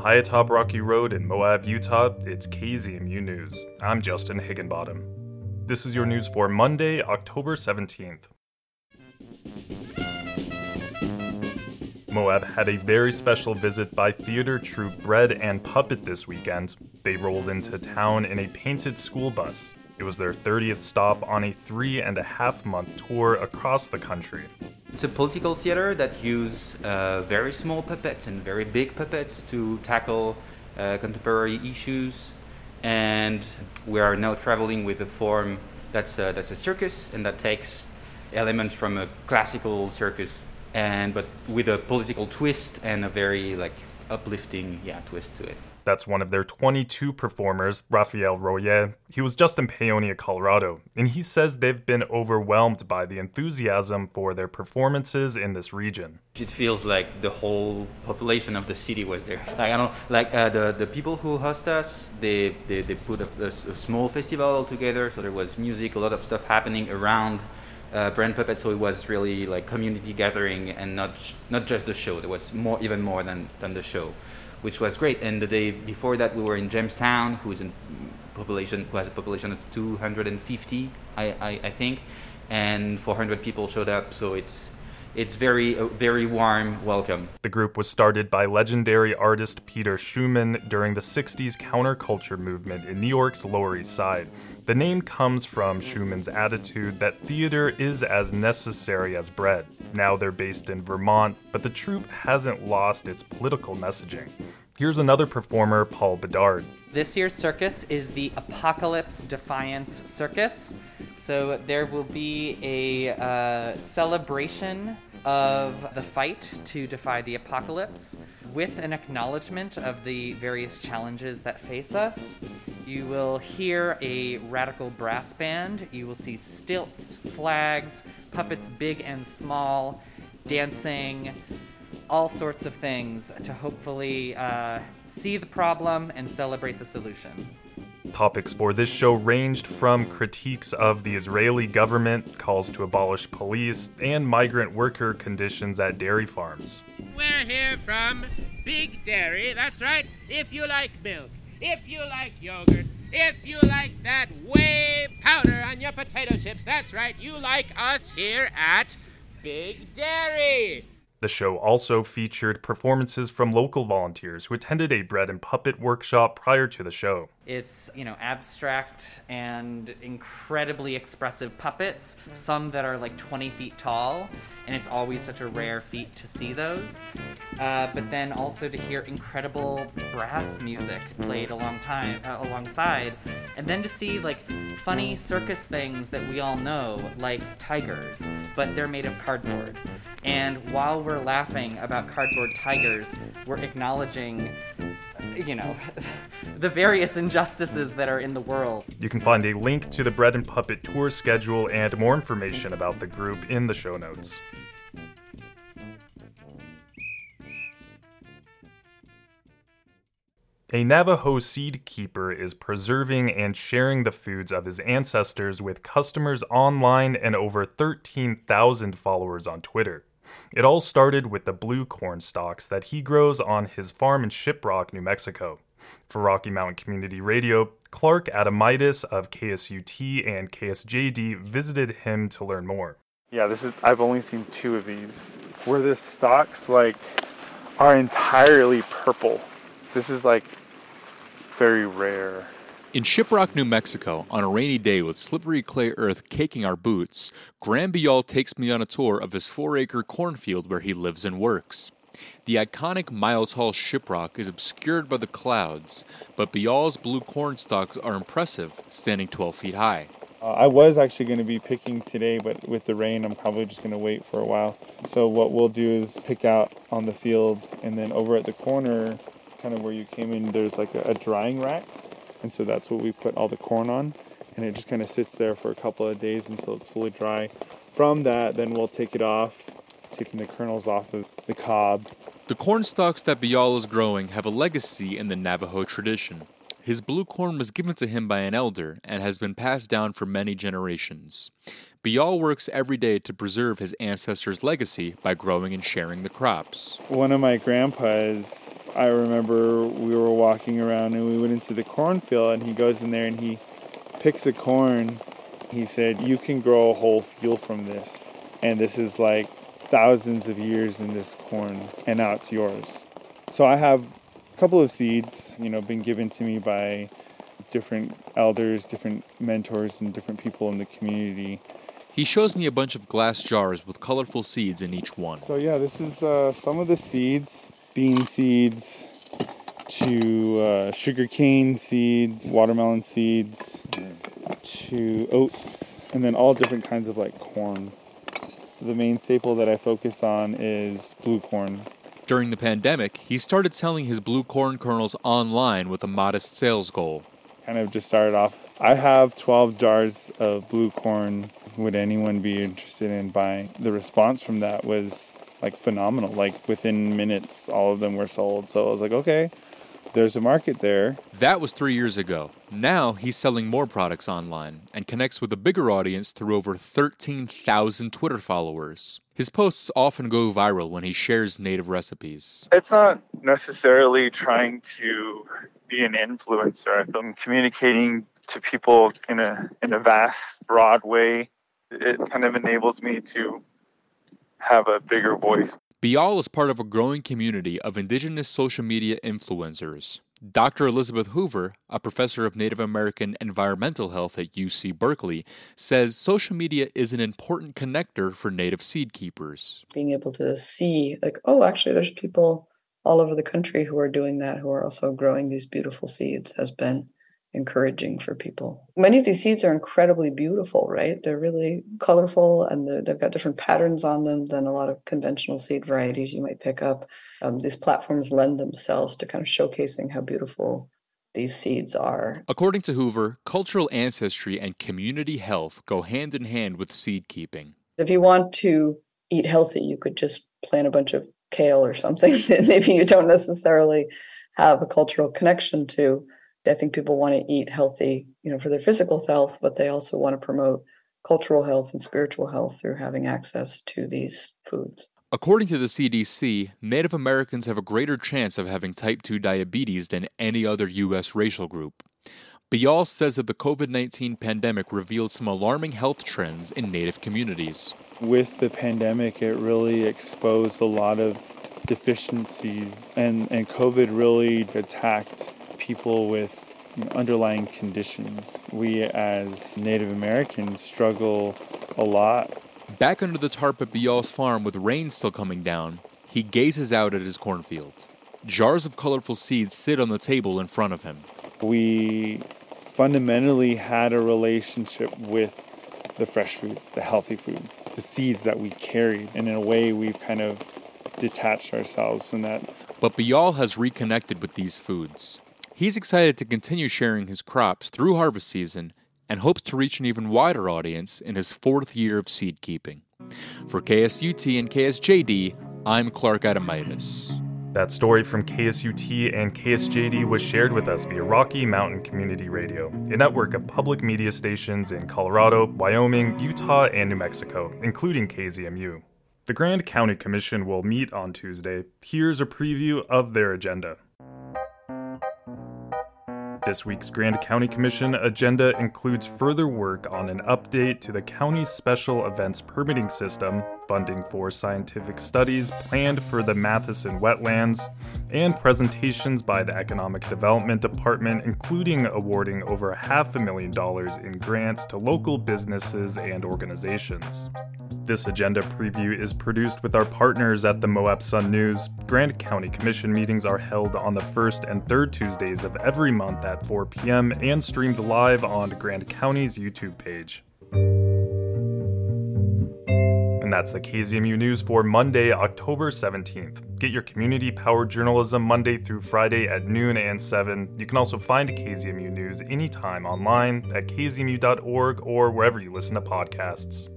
high atop Rocky Road in Moab, Utah, it's KZMU News. I'm Justin Higginbottom. This is your news for Monday, October 17th. Moab had a very special visit by theater troupe Bread and Puppet this weekend. They rolled into town in a painted school bus. It was their 30th stop on a three and a half month tour across the country. It's a political theater that uses uh, very small puppets and very big puppets to tackle uh, contemporary issues. And we are now traveling with a form that's a, that's a circus and that takes elements from a classical circus and but with a political twist and a very like uplifting yeah twist to it. That's one of their 22 performers, Rafael Royer. He was just in Paonia, Colorado, and he says they've been overwhelmed by the enthusiasm for their performances in this region. It feels like the whole population of the city was there. Like I don't like uh, the the people who host us. They they, they put a, a, a small festival together, so there was music, a lot of stuff happening around uh, Bread and Puppet, so it was really like community gathering and not not just the show. There was more, even more than than the show, which was great. And the day before that, we were in Jamestown, who's in population who has a population of 250, I, I, I think, and 400 people showed up. So it's it's very a very warm welcome. The group was started by legendary artist Peter Schumann during the 60s counterculture movement in New York's Lower East Side. The name comes from Schumann's attitude that theater is as necessary as bread. Now they're based in Vermont, but the troupe hasn't lost its political messaging. Here's another performer, Paul Bedard. This year's circus is the Apocalypse Defiance Circus. So there will be a uh, celebration of the fight to defy the apocalypse with an acknowledgement of the various challenges that face us. You will hear a radical brass band. You will see stilts, flags, puppets big and small, dancing, all sorts of things to hopefully uh, see the problem and celebrate the solution. Topics for this show ranged from critiques of the Israeli government, calls to abolish police, and migrant worker conditions at dairy farms. We're here from Big Dairy, that's right, if you like milk, if you like yogurt, if you like that whey powder on your potato chips, that's right, you like us here at Big Dairy. The show also featured performances from local volunteers who attended a bread and puppet workshop prior to the show. It's, you know, abstract and incredibly expressive puppets, some that are like 20 feet tall, and it's always such a rare feat to see those. Uh, but then also to hear incredible brass music played along time, uh, alongside, and then to see like funny circus things that we all know, like tigers, but they're made of cardboard. And while we're laughing about cardboard tigers, we're acknowledging, you know, the various injustices that are in the world. You can find a link to the Bread and Puppet tour schedule and more information about the group in the show notes. A Navajo seed keeper is preserving and sharing the foods of his ancestors with customers online and over 13,000 followers on Twitter. It all started with the blue corn stalks that he grows on his farm in Shiprock, New Mexico. For Rocky Mountain Community Radio, Clark Adamitis of KSUT and KSJD visited him to learn more. Yeah, this is I've only seen two of these where the stalks like are entirely purple. This is like very rare. In Shiprock, New Mexico, on a rainy day with slippery clay earth caking our boots, Graham Bial takes me on a tour of his four acre cornfield where he lives and works. The iconic mile tall shiprock is obscured by the clouds, but Bial's blue corn stalks are impressive, standing 12 feet high. Uh, I was actually going to be picking today, but with the rain, I'm probably just going to wait for a while. So, what we'll do is pick out on the field, and then over at the corner, kind of where you came in, there's like a, a drying rack. And so that's what we put all the corn on, and it just kind of sits there for a couple of days until it's fully dry. From that, then we'll take it off, taking the kernels off of the cob. The corn stalks that Bial is growing have a legacy in the Navajo tradition. His blue corn was given to him by an elder and has been passed down for many generations. Bial works every day to preserve his ancestors' legacy by growing and sharing the crops. One of my grandpas I remember we were walking around and we went into the cornfield and he goes in there and he picks a corn. He said, You can grow a whole field from this. And this is like thousands of years in this corn, and now it's yours. So I have a couple of seeds, you know, been given to me by different elders, different mentors, and different people in the community. He shows me a bunch of glass jars with colorful seeds in each one. So yeah, this is uh, some of the seeds, bean seeds, to uh, sugarcane seeds, watermelon seeds, to oats, and then all different kinds of like corn. The main staple that I focus on is blue corn. During the pandemic, he started selling his blue corn kernels online with a modest sales goal. Kind of just started off. I have 12 jars of blue corn. Would anyone be interested in buying? The response from that was like phenomenal. Like within minutes, all of them were sold. So I was like, okay, there's a market there. That was three years ago. Now he's selling more products online and connects with a bigger audience through over 13,000 Twitter followers. His posts often go viral when he shares native recipes. It's not necessarily trying to be an influencer. I'm communicating to people in a in a vast, broad way. It kind of enables me to have a bigger voice. Bial is part of a growing community of indigenous social media influencers. Dr. Elizabeth Hoover, a professor of Native American environmental health at UC Berkeley, says social media is an important connector for Native seed keepers. Being able to see, like, oh, actually, there's people all over the country who are doing that, who are also growing these beautiful seeds, has been encouraging for people. Many of these seeds are incredibly beautiful, right? They're really colorful and they've got different patterns on them than a lot of conventional seed varieties you might pick up. Um, these platforms lend themselves to kind of showcasing how beautiful these seeds are. According to Hoover, cultural ancestry and community health go hand in hand with seed keeping. If you want to eat healthy, you could just plant a bunch of kale or something that maybe you don't necessarily have a cultural connection to I think people want to eat healthy, you know, for their physical health, but they also want to promote cultural health and spiritual health through having access to these foods. According to the CDC, Native Americans have a greater chance of having type 2 diabetes than any other U.S. racial group. Bial says that the COVID 19 pandemic revealed some alarming health trends in Native communities. With the pandemic, it really exposed a lot of deficiencies, and, and COVID really attacked people with underlying conditions. We as Native Americans struggle a lot. Back under the tarp at Bial's farm with rain still coming down, he gazes out at his cornfield. Jars of colorful seeds sit on the table in front of him. We fundamentally had a relationship with the fresh foods, the healthy foods, the seeds that we carried. And in a way, we've kind of detached ourselves from that. But Bial has reconnected with these foods. He's excited to continue sharing his crops through harvest season and hopes to reach an even wider audience in his fourth year of seed keeping. For KSUT and KSJD, I'm Clark Adamitis. That story from KSUT and KSJD was shared with us via Rocky Mountain Community Radio, a network of public media stations in Colorado, Wyoming, Utah, and New Mexico, including KZMU. The Grand County Commission will meet on Tuesday. Here's a preview of their agenda. This week's Grand County Commission agenda includes further work on an update to the county's special events permitting system, funding for scientific studies planned for the Matheson wetlands, and presentations by the Economic Development Department, including awarding over half a million dollars in grants to local businesses and organizations. This agenda preview is produced with our partners at the Moab Sun News. Grand County Commission meetings are held on the first and third Tuesdays of every month at 4 p.m. and streamed live on Grand County's YouTube page. And that's the KZMU News for Monday, October 17th. Get your community powered journalism Monday through Friday at noon and 7. You can also find KZMU News anytime online at kzmu.org or wherever you listen to podcasts.